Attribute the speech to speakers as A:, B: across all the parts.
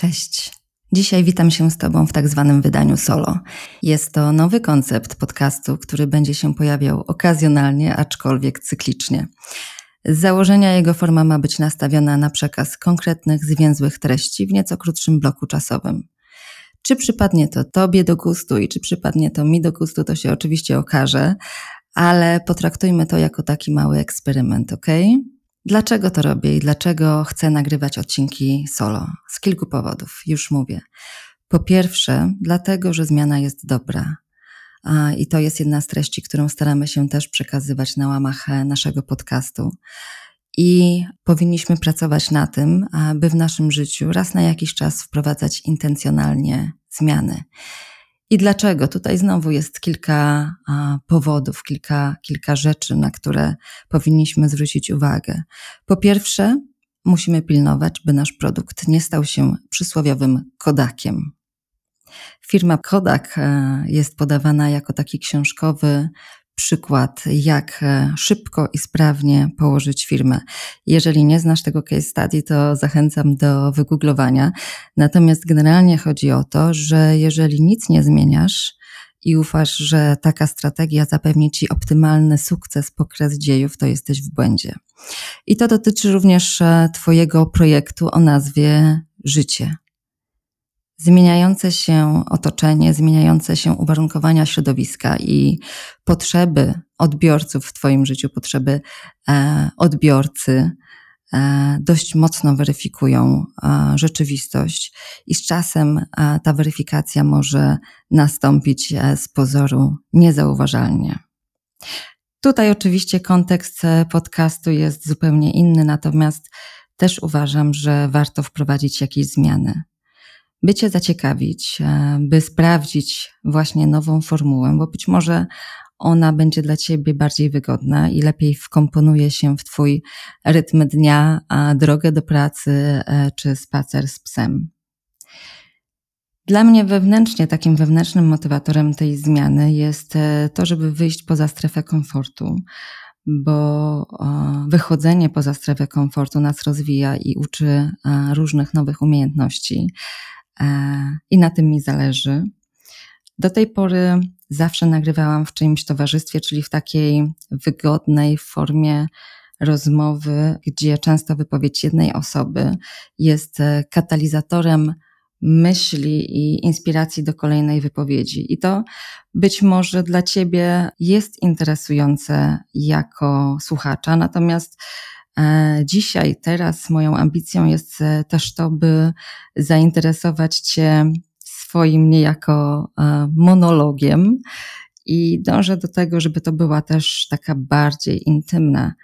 A: Cześć. Dzisiaj witam się z Tobą w tak zwanym wydaniu solo. Jest to nowy koncept podcastu, który będzie się pojawiał okazjonalnie, aczkolwiek cyklicznie. Z założenia jego forma ma być nastawiona na przekaz konkretnych, zwięzłych treści w nieco krótszym bloku czasowym. Czy przypadnie to Tobie do gustu i czy przypadnie to mi do gustu, to się oczywiście okaże, ale potraktujmy to jako taki mały eksperyment, ok? Dlaczego to robię i dlaczego chcę nagrywać odcinki solo? Z kilku powodów, już mówię. Po pierwsze, dlatego, że zmiana jest dobra. I to jest jedna z treści, którą staramy się też przekazywać na łamach e, naszego podcastu. I powinniśmy pracować na tym, aby w naszym życiu raz na jakiś czas wprowadzać intencjonalnie zmiany. I dlaczego? Tutaj znowu jest kilka powodów, kilka, kilka rzeczy, na które powinniśmy zwrócić uwagę. Po pierwsze, musimy pilnować, by nasz produkt nie stał się przysłowiowym Kodakiem. Firma Kodak e, jest podawana jako taki książkowy przykład, jak e, szybko i sprawnie położyć firmę. Jeżeli nie znasz tego case study, to zachęcam do wygooglowania. Natomiast generalnie chodzi o to, że jeżeli nic nie zmieniasz i ufasz, że taka strategia zapewni ci optymalny sukces po kres dziejów, to jesteś w błędzie. I to dotyczy również e, Twojego projektu o nazwie Życie zmieniające się otoczenie, zmieniające się uwarunkowania środowiska i potrzeby odbiorców w Twoim życiu, potrzeby e, odbiorcy e, dość mocno weryfikują e, rzeczywistość i z czasem ta weryfikacja może nastąpić z pozoru niezauważalnie. Tutaj oczywiście kontekst podcastu jest zupełnie inny, natomiast też uważam, że warto wprowadzić jakieś zmiany by Cię zaciekawić, e, by sprawdzić właśnie nową formułę, bo być może ona będzie dla Ciebie bardziej wygodna i lepiej wkomponuje się w Twój rytm dnia, a drogę do pracy e, czy spacer z psem. Dla mnie wewnętrznie, takim wewnętrznym motywatorem tej zmiany jest e, to, żeby wyjść poza strefę komfortu, bo wychodzenie poza strefę komfortu nas rozwija i uczy różnych nowych umiejętności. E, i na tym mi zależy. Do tej pory zawsze nagrywałam w czyimś towarzystwie, czyli w takiej wygodnej formie rozmowy, gdzie często wypowiedź jednej osoby jest e, katalizatorem myśli i inspiracji do kolejnej wypowiedzi. I to być może dla Ciebie jest interesujące jako słuchacza, natomiast dzisiaj, teraz moją ambicją jest e, też to, by zainteresować Cię swoim niejako e, monologiem i dążę do tego, żeby to była też taka bardziej intymna,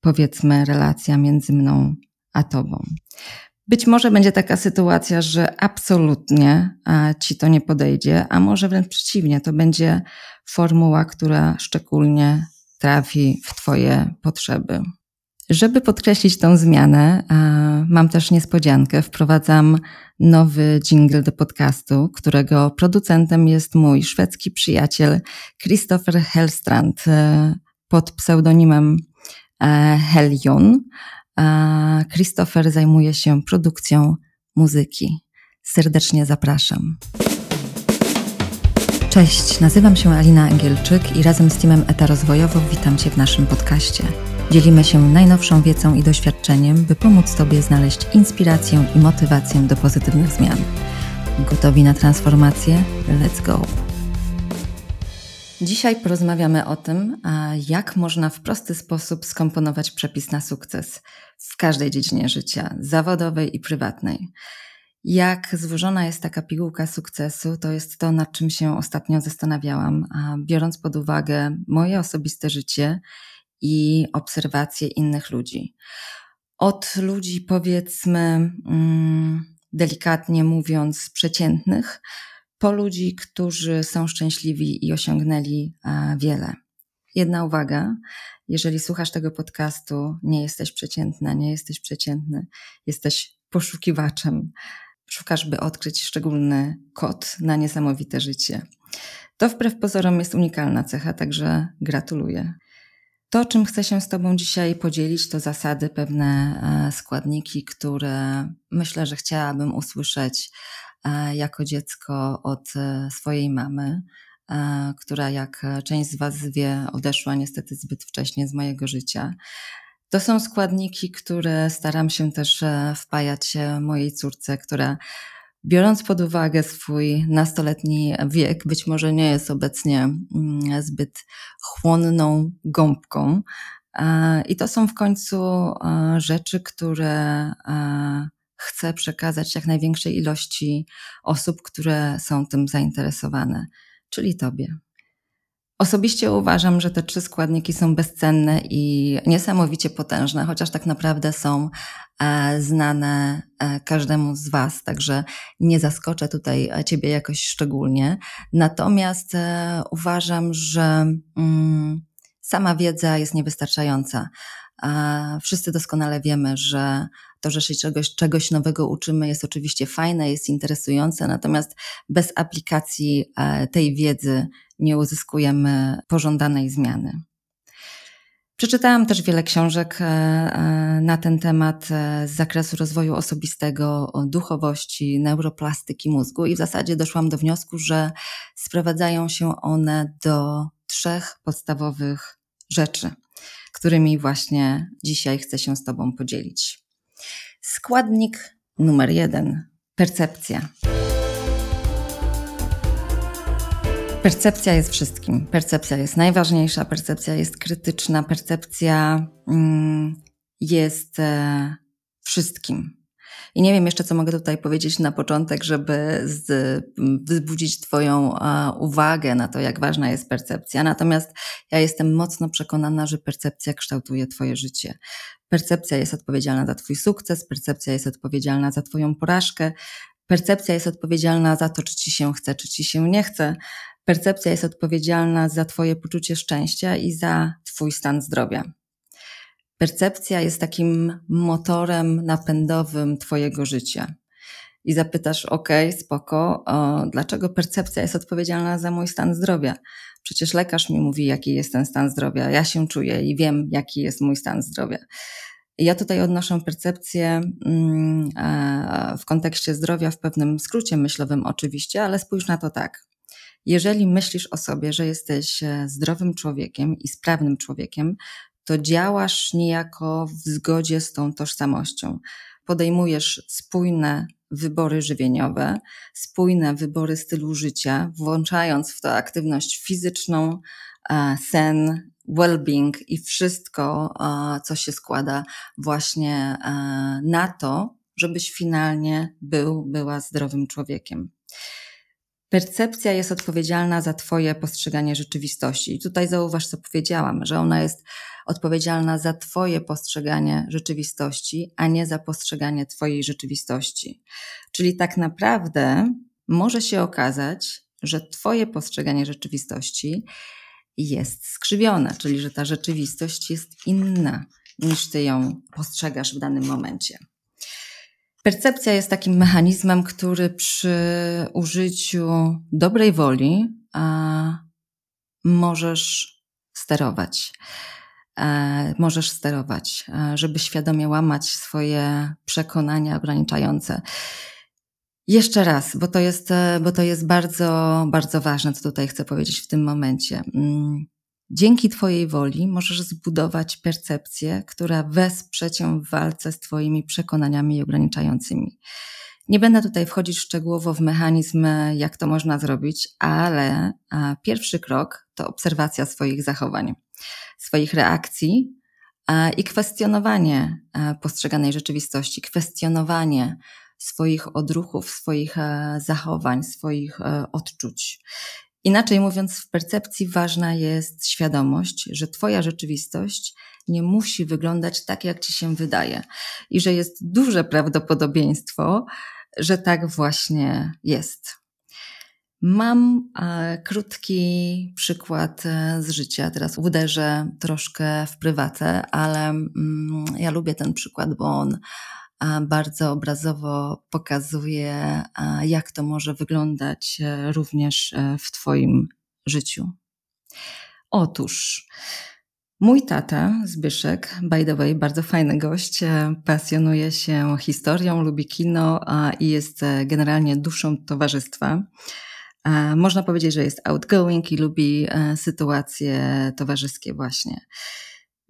A: powiedzmy, relacja między mną a Tobą. Być może będzie taka sytuacja, że absolutnie Ci to nie podejdzie, a może wręcz przeciwnie, to będzie formuła, która szczególnie trafi w Twoje potrzeby. Żeby podkreślić tą zmianę, mam też niespodziankę. Wprowadzam nowy jingle do podcastu, którego producentem jest mój szwedzki przyjaciel Christopher Hellstrand e, pod pseudonimem e, Helion. Christopher zajmuje się produkcją muzyki. Serdecznie zapraszam. Cześć, nazywam się Alina Angielczyk i razem z teamem ETA Rozwojowo witam Cię w naszym podcaście. Dzielimy się najnowszą wiedzą i doświadczeniem, by pomóc Tobie znaleźć inspirację i motywację do pozytywnych zmian. Gotowi na transformację? Let's go! Dzisiaj porozmawiamy o tym, jak można w prosty sposób skomponować przepis na sukces w każdej dziedzinie życia, zawodowej i prywatnej. Jak złożona jest taka pigułka sukcesu, to jest to, nad czym się ostatnio zastanawiałam, biorąc pod uwagę moje osobiste życie i obserwacje innych ludzi. Od ludzi, powiedzmy, mm, delikatnie mówiąc, przeciętnych, po ludzi, którzy są szczęśliwi i osiągnęli wiele. Jedna uwaga, jeżeli słuchasz tego podcastu, nie jesteś przeciętna, nie jesteś przeciętny, jesteś poszukiwaczem, szukasz, by odkryć szczególny kod na niesamowite życie. To wbrew pozorom jest unikalna cecha, także gratuluję. To, czym chcę się z Tobą dzisiaj podzielić, to zasady, pewne e, składniki, które myślę, że chciałabym usłyszeć e, jako dziecko od e, swojej mamy, która, jak część z Was wie, odeszła niestety zbyt wcześnie z mojego życia. To są składniki, które staram się też wpajać mojej córce, która Biorąc pod uwagę swój nastoletni wiek, być może nie jest obecnie mm, zbyt chłonną gąbką. E, I to są w końcu e, rzeczy, które e, chcę przekazać jak największej ilości osób, które są tym zainteresowane, czyli Tobie. Osobiście uważam, że te trzy składniki są bezcenne i niesamowicie potężne, chociaż tak naprawdę są e, znane e, każdemu z Was, także nie zaskoczę tutaj Ciebie jakoś szczególnie. Natomiast e, uważam, że mm, sama wiedza jest niewystarczająca. Wszyscy doskonale wiemy, że to, że się czegoś, czegoś nowego uczymy, jest oczywiście fajne, jest interesujące, natomiast bez aplikacji tej wiedzy nie uzyskujemy pożądanej zmiany. Przeczytałam też wiele książek e, e, na ten temat e, z zakresu rozwoju osobistego, duchowości, neuroplastyki mózgu i w zasadzie doszłam do wniosku, że sprowadzają się one do trzech podstawowych rzeczy, którymi właśnie dzisiaj chcę się z Tobą podzielić. Składnik numer jeden percepcja. Percepcja jest wszystkim. Percepcja jest najważniejsza, percepcja jest krytyczna, percepcja mm, jest e, wszystkim. I nie wiem jeszcze, co mogę tutaj powiedzieć na początek, żeby wzbudzić Twoją a, uwagę na to, jak ważna jest percepcja. Natomiast ja jestem mocno przekonana, że percepcja kształtuje Twoje życie. Percepcja jest odpowiedzialna za Twój sukces, percepcja jest odpowiedzialna za Twoją porażkę, percepcja jest odpowiedzialna za to, czy Ci się chce, czy Ci się nie chce. Percepcja jest odpowiedzialna za Twoje poczucie szczęścia i za Twój stan zdrowia. Percepcja jest takim motorem napędowym Twojego życia. I zapytasz, ok, spoko, o, dlaczego percepcja jest odpowiedzialna za mój stan zdrowia? Przecież lekarz mi mówi, jaki jest ten stan zdrowia. Ja się czuję i wiem, jaki jest mój stan zdrowia. Ja tutaj odnoszę percepcję mm, e, w kontekście zdrowia w pewnym skrócie myślowym, oczywiście, ale spójrz na to tak. Jeżeli myślisz o sobie, że jesteś e, zdrowym człowiekiem i sprawnym człowiekiem, to działasz niejako w zgodzie z tą tożsamością. Podejmujesz spójne wybory żywieniowe, spójne wybory stylu życia, włączając w to aktywność fizyczną, e, sen, well-being i wszystko, e, co się składa właśnie na to, żebyś finalnie był, była zdrowym człowiekiem. Percepcja jest odpowiedzialna za Twoje postrzeganie rzeczywistości. I tutaj zauważ, co powiedziałam, że ona jest odpowiedzialna za Twoje postrzeganie rzeczywistości, a nie za postrzeganie Twojej rzeczywistości. Czyli tak naprawdę może się okazać, że Twoje postrzeganie rzeczywistości jest skrzywione, czyli że ta rzeczywistość jest inna niż Ty ją postrzegasz w danym momencie. Percepcja jest takim mechanizmem, który przy użyciu dobrej woli a, możesz sterować. E, możesz sterować, e, żeby świadomie łamać swoje przekonania ograniczające. Jeszcze raz, bo to jest, e, bo to jest bardzo, bardzo ważne, co tutaj chcę powiedzieć w tym momencie. Mm, Dzięki Twojej woli możesz zbudować percepcję, która wesprze Cię w walce z Twoimi przekonaniami ograniczającymi. Nie będę tutaj wchodzić szczegółowo w mechanizm, jak to można zrobić, ale pierwszy krok to obserwacja swoich zachowań, swoich reakcji i kwestionowanie postrzeganej rzeczywistości, kwestionowanie swoich odruchów, swoich zachowań, swoich odczuć. Inaczej mówiąc, w percepcji ważna jest świadomość, że Twoja rzeczywistość nie musi wyglądać tak, jak Ci się wydaje i że jest duże prawdopodobieństwo, że tak właśnie jest. Mam e, krótki przykład e, z życia. Teraz uderzę troszkę w prywatę, ale mm, ja lubię ten przykład, bo on bardzo obrazowo pokazuje, jak to może wyglądać e, również e, w Twoim życiu. Otóż, Mój tata, Zbyszek, by the way, bardzo fajny gość, e, pasjonuje się historią, lubi kino i jest generalnie duszą towarzystwa. Można powiedzieć, że jest outgoing i lubi sytuacje towarzyskie właśnie.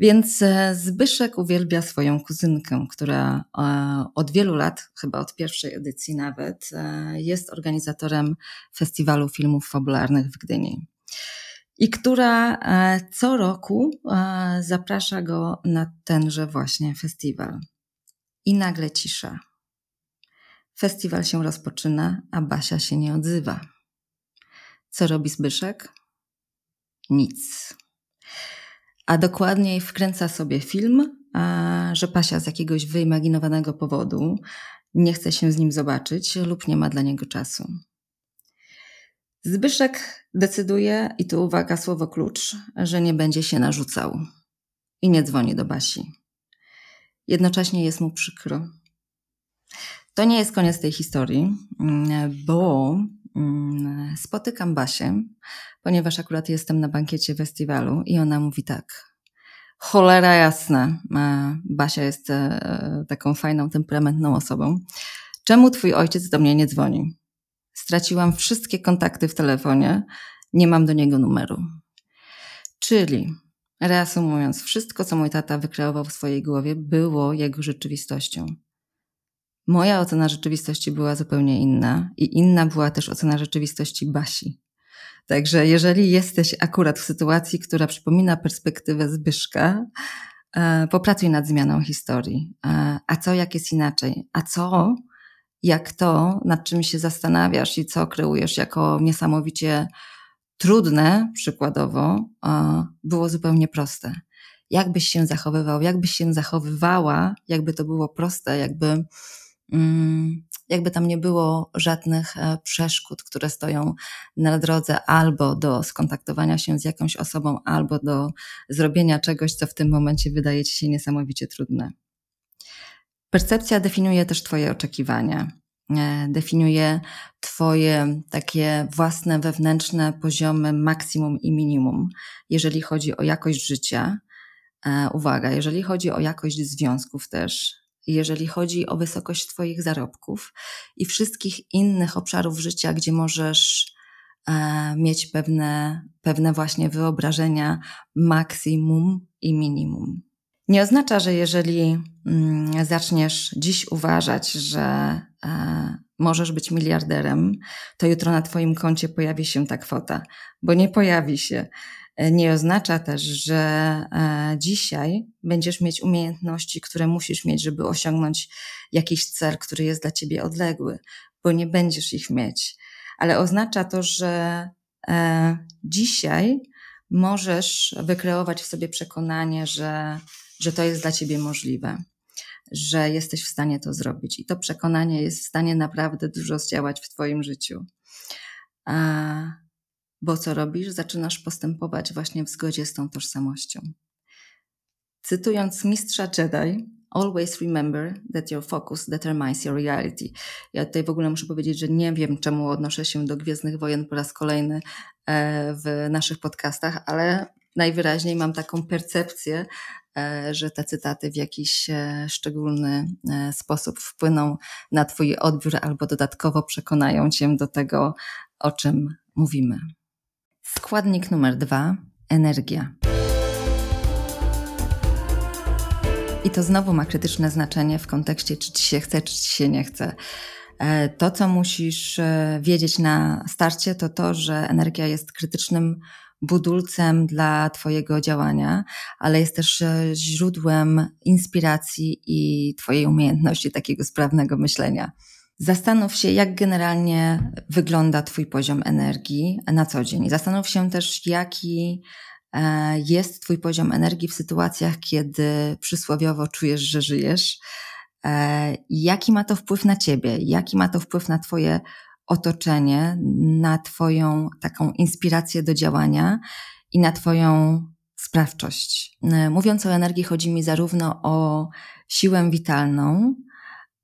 A: Więc Zbyszek uwielbia swoją kuzynkę, która od wielu lat, chyba od pierwszej edycji nawet, jest organizatorem festiwalu filmów fabularnych w Gdyni i która e, co roku e, zaprasza go na tenże właśnie festiwal. I nagle cisza. Festiwal się rozpoczyna, a Basia się nie odzywa. Co robi Zbyszek? Nic. A dokładniej wkręca sobie film, że Basia z jakiegoś wyimaginowanego powodu nie chce się z nim zobaczyć lub nie ma dla niego czasu. Zbyszek decyduje, i tu uwaga, słowo klucz, że nie będzie się narzucał i nie dzwoni do Basi. Jednocześnie jest mu przykro. To nie jest koniec tej historii, bo spotykam Basię, ponieważ akurat jestem na bankiecie festiwalu i ona mówi tak. Cholera jasna. Basia jest e, taką fajną, temperamentną osobą. Czemu twój ojciec do mnie nie dzwoni? Straciłam wszystkie kontakty w telefonie, nie mam do niego numeru. Czyli, reasumując, wszystko, co mój tata wykreował w swojej głowie, było jego rzeczywistością. Moja ocena rzeczywistości była zupełnie inna i inna była też ocena rzeczywistości Basi. Także jeżeli jesteś akurat w sytuacji, która przypomina perspektywę Zbyszka, e, popracuj nad zmianą historii. E, a co jak jest inaczej? A co jak to, nad czym się zastanawiasz i co kreujesz jako niesamowicie trudne, przykładowo, było zupełnie proste. Jak byś się zachowywał, jak byś się zachowywała, jakby to było proste, jakby, jakby tam nie było żadnych e, przeszkód, które stoją na drodze albo do skontaktowania się z jakąś osobą, albo do zrobienia czegoś, co w tym momencie wydaje ci się niesamowicie trudne. Percepcja definiuje też Twoje oczekiwania, e, definiuje Twoje takie własne wewnętrzne poziomy maksimum i minimum, jeżeli chodzi o jakość życia. E, uwaga, jeżeli chodzi o jakość związków też, jeżeli chodzi o wysokość Twoich zarobków i wszystkich innych obszarów życia, gdzie możesz e, mieć pewne, pewne właśnie wyobrażenia maksimum i minimum. Nie oznacza, że jeżeli mm, zaczniesz dziś uważać, że e, możesz być miliarderem, to jutro na Twoim koncie pojawi się ta kwota, bo nie pojawi się. E, nie oznacza też, że e, dzisiaj będziesz mieć umiejętności, które musisz mieć, żeby osiągnąć jakiś cel, który jest dla Ciebie odległy, bo nie będziesz ich mieć. Ale oznacza to, że dzisiaj możesz wykreować w sobie przekonanie, że że to jest dla ciebie możliwe, że jesteś w stanie to zrobić. I to przekonanie jest w stanie naprawdę dużo zdziałać w Twoim życiu. Bo co robisz? Zaczynasz postępować właśnie w zgodzie z tą tożsamością. Cytując mistrza Jedi, always remember that your focus determines your reality. Ja tutaj w ogóle muszę powiedzieć, że nie wiem, czemu odnoszę się do Gwiezdnych Wojen po raz kolejny e, w naszych podcastach, ale najwyraźniej mam taką percepcję, E, że te cytaty w jakiś e, szczególny sposób wpłyną na Twój odbiór albo dodatkowo przekonają Cię do tego, o czym mówimy. Składnik numer dwa energia. I to znowu ma krytyczne znaczenie w kontekście, czy ci się chce, czy ci się nie chce. To, co musisz wiedzieć na starcie, to to, że energia jest krytycznym budulcem dla Twojego działania, ale jest też e, źródłem inspiracji i Twojej umiejętności takiego sprawnego myślenia. Zastanów się, jak generalnie wygląda Twój poziom energii na co dzień. Zastanów się też, jaki e, jest Twój poziom energii w sytuacjach, kiedy przysłowiowo czujesz, że żyjesz. E, jaki ma to wpływ na Ciebie? Jaki ma to wpływ na Twoje otoczenie, na Twoją taką inspirację do działania i na Twoją sprawczość. E, mówiąc o energii, chodzi mi zarówno o siłę witalną,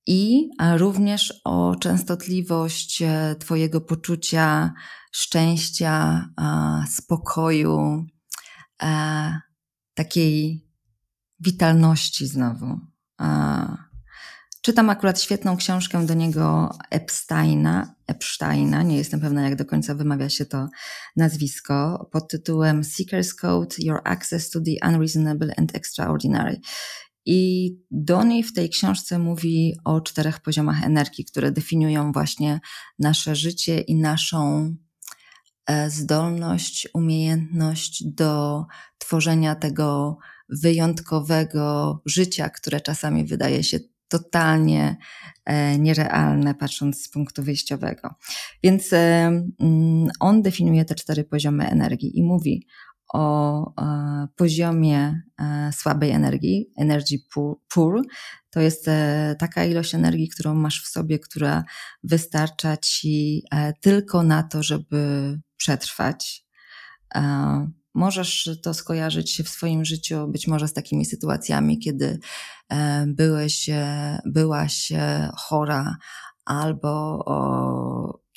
A: i również o częstotliwość e, Twojego poczucia szczęścia, spokoju, e, takiej witalności znowu. Czytam akurat świetną książkę do niego Epsteina, Epsteina, nie jestem pewna jak do końca wymawia się to nazwisko, pod tytułem Seeker's Code, Your Access to the Unreasonable and Extraordinary. I Donnie w tej książce mówi o czterech poziomach energii, które definiują właśnie nasze życie i naszą e, zdolność, umiejętność do tworzenia tego wyjątkowego życia, które czasami wydaje się totalnie e, nierealne, patrząc z punktu wyjściowego. Więc mm, on definiuje te cztery poziomy energii i mówi o e, poziomie słabej energii, energy poor. To jest taka ilość energii, którą masz w sobie, która wystarcza ci tylko na to, żeby przetrwać. Możesz to skojarzyć w swoim życiu być może z takimi sytuacjami, kiedy e, byłeś, e, byłaś e, chora albo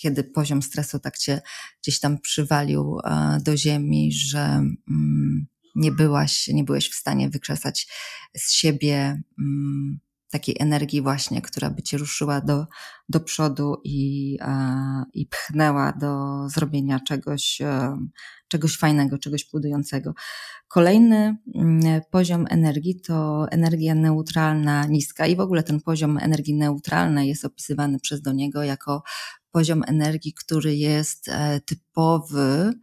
A: kiedy poziom stresu tak cię gdzieś tam przywalił do ziemi, że mm, nie byłaś, nie byłeś w stanie wykrzesać z siebie mm, takiej energii właśnie, która by cię ruszyła do, do przodu i, i pchnęła do zrobienia czegoś, czegoś fajnego, czegoś budującego. Kolejny mm, poziom energii to energia neutralna, niska i w ogóle ten poziom energii neutralnej jest opisywany przez do niego jako poziom energii, który jest e, typowy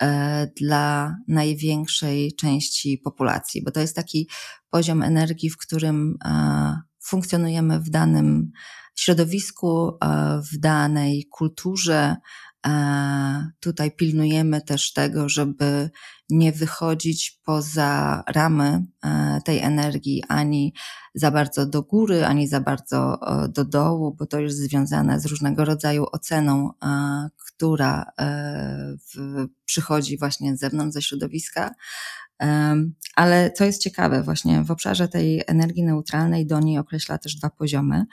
A: e, dla największej części populacji, bo to jest taki poziom energii, w którym e, funkcjonujemy w danym środowisku, w danej kulturze, Tutaj pilnujemy też tego, żeby nie wychodzić poza ramy e, tej energii ani za bardzo do góry, ani za bardzo e, do dołu, bo to jest związane z różnego rodzaju oceną, e, która przychodzi właśnie z zewnątrz, ze środowiska. Ale co jest ciekawe, właśnie w obszarze tej energii neutralnej Doni określa też dwa poziomy.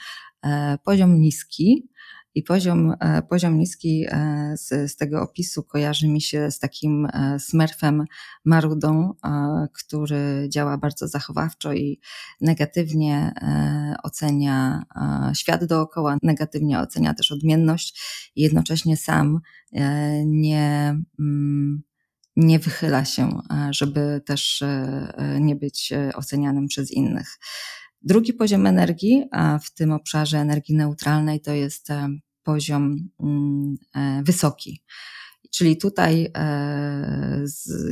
A: Poziom niski, i poziom, e, poziom niski e, z, z tego opisu kojarzy mi się z takim e, smurfem marudą, który działa bardzo zachowawczo i negatywnie ocenia świat dookoła, negatywnie ocenia też odmienność i jednocześnie sam nie, mm, nie wychyla się, żeby też nie być ocenianym przez innych. Drugi poziom energii, a w tym obszarze energii neutralnej to jest e, poziom mm, e, wysoki. Czyli tutaj e,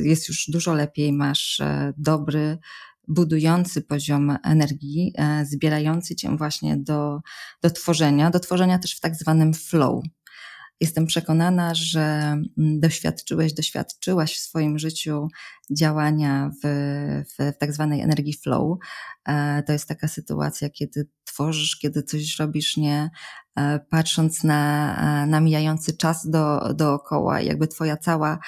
A: jest już dużo lepiej, masz dobry, budujący poziom energii, zbierający cię właśnie do, do tworzenia, do tworzenia też w tak zwanym flow. Jestem przekonana, że mm, doświadczyłeś, doświadczyłaś w swoim życiu działania w, w, w tak zwanej energii flow. E, to jest taka sytuacja, kiedy tworzysz, kiedy coś robisz nie e, patrząc na, e, na mijający czas do, dookoła, jakby twoja cała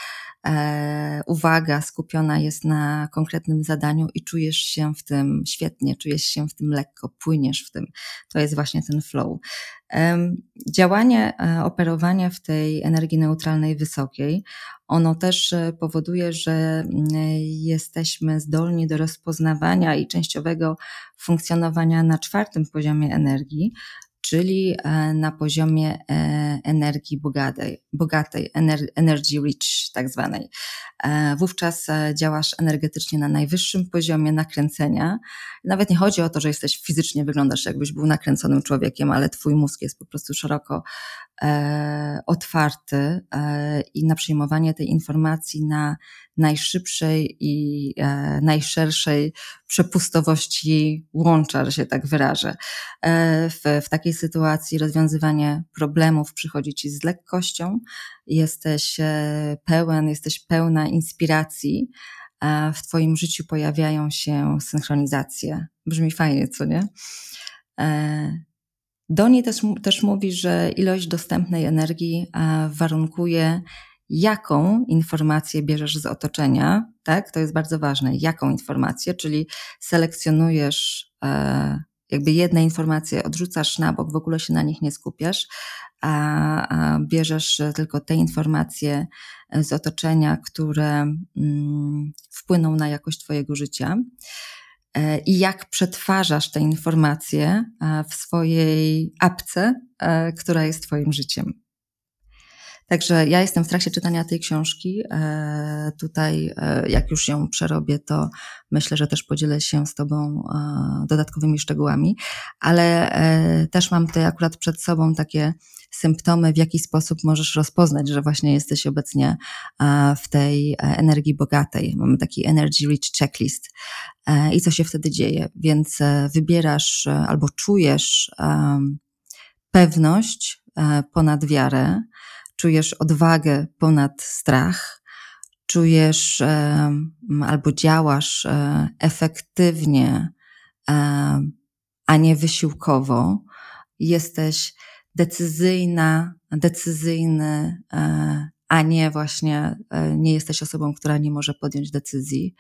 A: uwaga skupiona jest na konkretnym zadaniu i czujesz się w tym świetnie, czujesz się w tym lekko, płyniesz w tym. To jest właśnie ten flow. E, działanie, e, operowanie w tej energii neutralnej wysokiej, ono też e, powoduje, że mm, jesteśmy zdolni do rozpoznawania i częściowego funkcjonowania na czwartym poziomie energii, czyli e, na poziomie e, energii bogatej, bogatej energy rich tak zwanej. E, wówczas działasz energetycznie na najwyższym poziomie nakręcenia. Nawet nie chodzi o to, że jesteś fizycznie, wyglądasz jakbyś był nakręconym człowiekiem, ale twój mózg jest po prostu szeroko otwarty i na przyjmowanie tej informacji na najszybszej i e, najszerszej przepustowości łącza, że się tak wyrażę. E, w, w takiej sytuacji rozwiązywanie problemów przychodzi ci z lekkością, jesteś e, pełen, jesteś pełna inspiracji, w Twoim życiu pojawiają się synchronizacje. Brzmi fajnie, co nie? Doni też, też mówi, że ilość dostępnej energii warunkuje jaką informację bierzesz z otoczenia, tak? To jest bardzo ważne. Jaką informację, czyli selekcjonujesz e, jakby jedne informacje odrzucasz na bok, w ogóle się na nich nie skupiasz, a, a bierzesz tylko te informacje z otoczenia, które mm, wpłyną na jakość Twojego życia. E, I jak przetwarzasz te informacje e, w swojej apce, e, która jest Twoim życiem. Także ja jestem w trakcie czytania tej książki. E, tutaj, e, jak już ją przerobię, to myślę, że też podzielę się z Tobą e, dodatkowymi szczegółami, ale też mam tutaj akurat przed sobą takie symptomy, w jaki sposób możesz rozpoznać, że właśnie jesteś obecnie w tej energii bogatej. Mamy taki Energy Rich Checklist. I co się wtedy dzieje? Więc wybierasz albo czujesz pewność ponad wiarę, czujesz odwagę ponad strach, czujesz albo działasz e, efektywnie, a nie wysiłkowo. Jesteś decyzyjna, decyzyjny, e, a nie właśnie e, nie jesteś osobą, która nie może podjąć decyzji.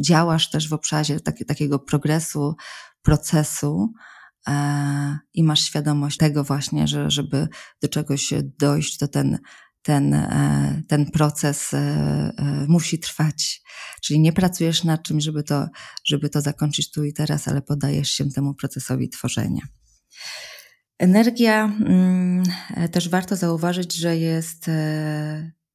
A: Działasz też w obszarze tak, takiego progresu, procesu, i masz świadomość tego właśnie, że żeby do czegoś dojść, to ten, ten, e, ten proces e, e, musi trwać. Czyli nie pracujesz nad czymś, żeby to, żeby to zakończyć tu i teraz, ale podajesz się temu procesowi tworzenia. Energia, mm, też warto zauważyć, że jest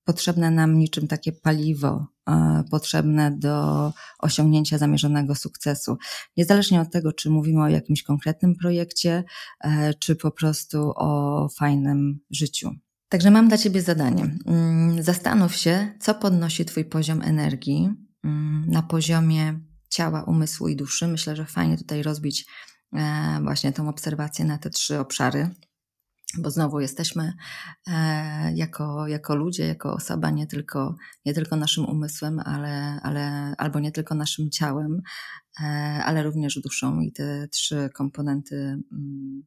A: potrzebne nam niczym takie paliwo, e, potrzebne do osiągnięcia zamierzonego sukcesu. Niezależnie od tego, czy mówimy o jakimś konkretnym projekcie, e, czy po prostu o fajnym życiu. Także mam dla Ciebie zadanie. Mm, zastanów się, co podnosi Twój poziom energii mm, na poziomie ciała, umysłu i duszy. Myślę, że fajnie tutaj rozbić e, właśnie tą obserwację na te trzy obszary bo znowu jesteśmy e, jako, jako ludzie, jako osoba nie tylko, nie tylko naszym umysłem, ale, ale albo nie tylko naszym ciałem, e, ale również duszą i te trzy komponenty mm,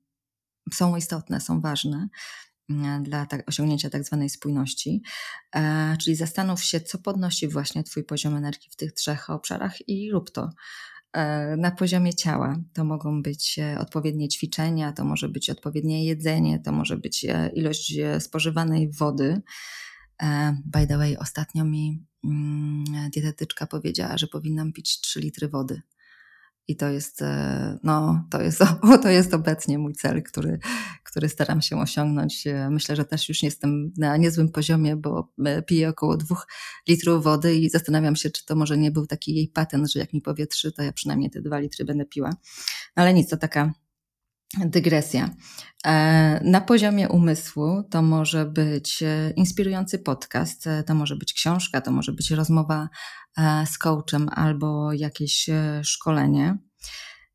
A: są istotne, są ważne mm, dla tak, osiągnięcia tak zwanej spójności. E, czyli zastanów się, co podnosi właśnie Twój poziom energii w tych trzech obszarach i rób to. E, na poziomie ciała. To mogą być e, odpowiednie ćwiczenia, to może być odpowiednie jedzenie, to może być e, ilość spożywanej wody. By the way, ostatnio mi mm, dietetyczka powiedziała, że powinnam pić 3 litry wody i to jest, e, no, to jest, to jest obecnie mój cel, który, który staram się osiągnąć. E, myślę, że też już jestem na niezłym poziomie, bo e, piję około dwóch litrów wody i zastanawiam się, czy to może nie był taki jej patent, że jak mi powie trzy, to ja przynajmniej te dwa litry będę piła. Ale nic, to taka dygresja. E, na poziomie umysłu to może być e, inspirujący podcast, e, to może być książka, to może być rozmowa z coachem albo jakieś szkolenie.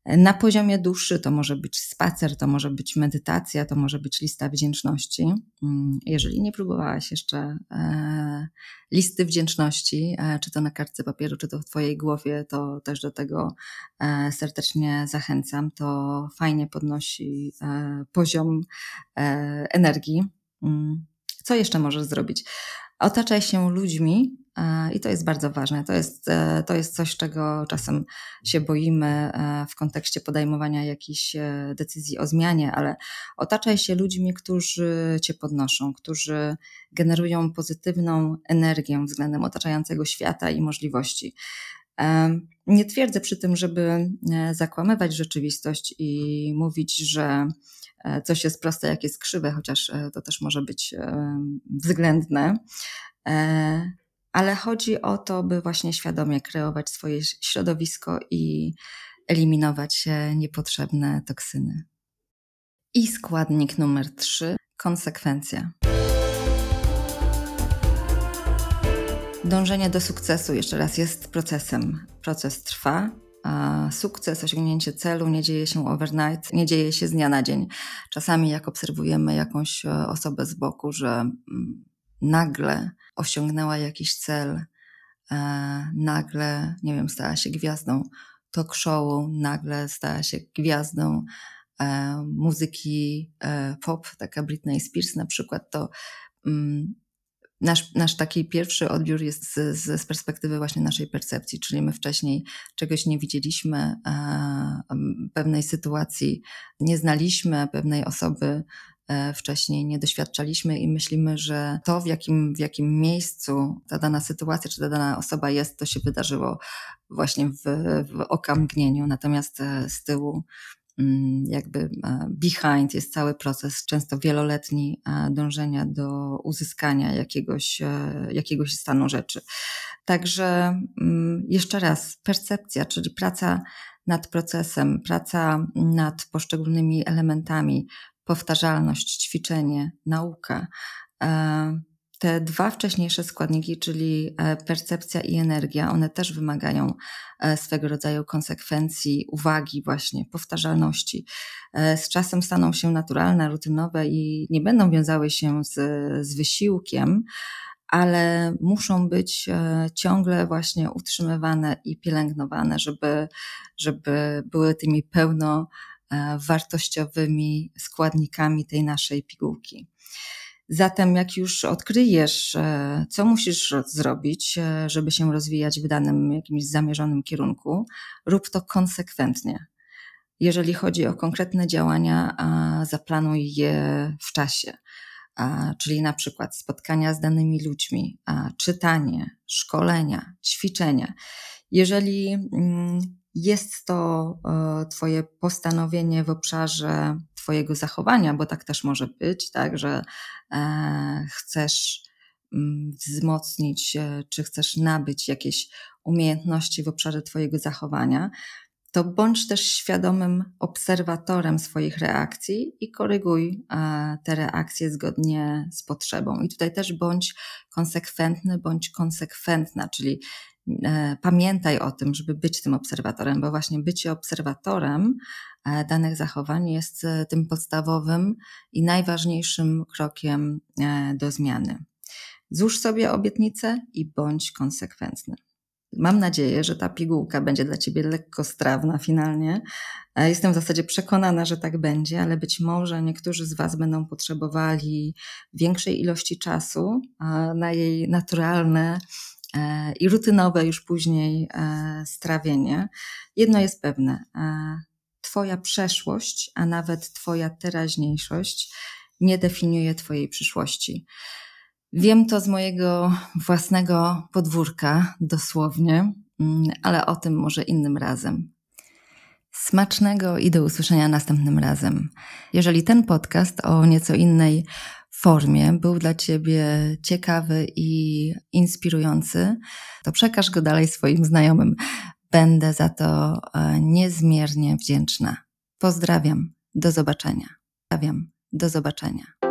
A: Na poziomie duszy to może być spacer, to może być medytacja, to może być lista wdzięczności. Mm, jeżeli nie próbowałaś jeszcze e, listy wdzięczności, e, czy to na kartce papieru, czy to w Twojej głowie, to też do tego e, serdecznie zachęcam. To fajnie podnosi poziom energii. Mm, co jeszcze możesz zrobić? Otaczaj się ludźmi, I to jest bardzo ważne. To jest, e, to jest coś, czego czasem się boimy e, w kontekście podejmowania jakichś decyzji o zmianie, ale otaczaj się ludźmi, którzy cię podnoszą, którzy generują pozytywną energię względem otaczającego świata i możliwości. Nie twierdzę przy tym, żeby zakłamywać rzeczywistość i mówić, że coś jest proste, jak jest krzywe, chociaż to też może być względne ale chodzi o to, by właśnie świadomie kreować swoje środowisko i eliminować niepotrzebne toksyny. I składnik numer trzy konsekwencja. Dążenie do sukcesu, jeszcze raz, jest procesem. Proces trwa, a sukces, osiągnięcie celu nie dzieje się overnight, nie dzieje się z dnia na dzień. Czasami, jak obserwujemy jakąś e, osobę z boku, że mm, nagle osiągnęła jakiś cel, e, nagle, nie wiem, stała się gwiazdą talk showu, nagle stała się gwiazdą e, muzyki e, pop, taka Britney Spears na przykład, to mm, nasz, nasz taki pierwszy odbiór jest z, z, perspektywy właśnie naszej percepcji, czyli my wcześniej czegoś nie widzieliśmy, pewnej sytuacji nie znaliśmy, pewnej osoby wcześniej nie doświadczaliśmy i myślimy, że to, w jakim, w jakim miejscu ta dana sytuacja czy ta dana osoba jest, to się wydarzyło właśnie w, w okamgnieniu, natomiast e, z tyłu Mm, jakby e, behind jest cały proces, często wieloletni e, dążenia do uzyskania jakiegoś, e, jakiegoś stanu rzeczy. Także mm, jeszcze raz, percepcja, czyli praca nad procesem, praca nad poszczególnymi elementami, powtarzalność, ćwiczenie, nauka te dwa wcześniejsze składniki, czyli e, percepcja i energia, one też wymagają e, swego rodzaju konsekwencji, uwagi, właśnie powtarzalności. E, z czasem staną się naturalne, rutynowe i nie będą wiązały się z, z wysiłkiem, ale muszą być ciągle właśnie utrzymywane i pielęgnowane, żeby, żeby były tymi pełnowartościowymi składnikami tej naszej pigułki. Zatem, jak już odkryjesz, e, co musisz zrobić, e, żeby się rozwijać w danym jakimś zamierzonym kierunku, rób to konsekwentnie. Jeżeli chodzi o konkretne działania, zaplanuj je w czasie, czyli na przykład spotkania z danymi ludźmi, czytanie, szkolenia, ćwiczenia. Jeżeli mm, jest to e, Twoje postanowienie w obszarze Twojego zachowania, bo tak też może być, tak, że e, chcesz mm, wzmocnić, czy chcesz nabyć jakieś umiejętności w obszarze Twojego zachowania, to bądź też świadomym obserwatorem swoich reakcji i koryguj e, te reakcje zgodnie z potrzebą. I tutaj też bądź konsekwentny, bądź konsekwentna, czyli pamiętaj o tym, żeby być tym obserwatorem, bo właśnie bycie obserwatorem e, danych zachowań jest e, tym podstawowym i najważniejszym krokiem do zmiany. Złóż sobie obietnicę i bądź konsekwentny. Mam nadzieję, że ta pigułka będzie dla Ciebie lekko strawna finalnie. Jestem w zasadzie przekonana, że tak będzie, ale być może niektórzy z Was będą potrzebowali większej ilości czasu na jej naturalne E, i rutynowe już później e, strawienie. Jedno jest pewne, e, Twoja przeszłość, a nawet Twoja teraźniejszość nie definiuje Twojej przyszłości. Wiem to z mojego własnego podwórka, dosłownie, mm, ale o tym może innym razem. Smacznego i do usłyszenia następnym razem. Jeżeli ten podcast o nieco innej formie był dla Ciebie ciekawy i inspirujący, to przekaż go dalej swoim znajomym. Będę za to e, niezmiernie wdzięczna. Pozdrawiam. Do zobaczenia. Pozdrawiam. Do zobaczenia.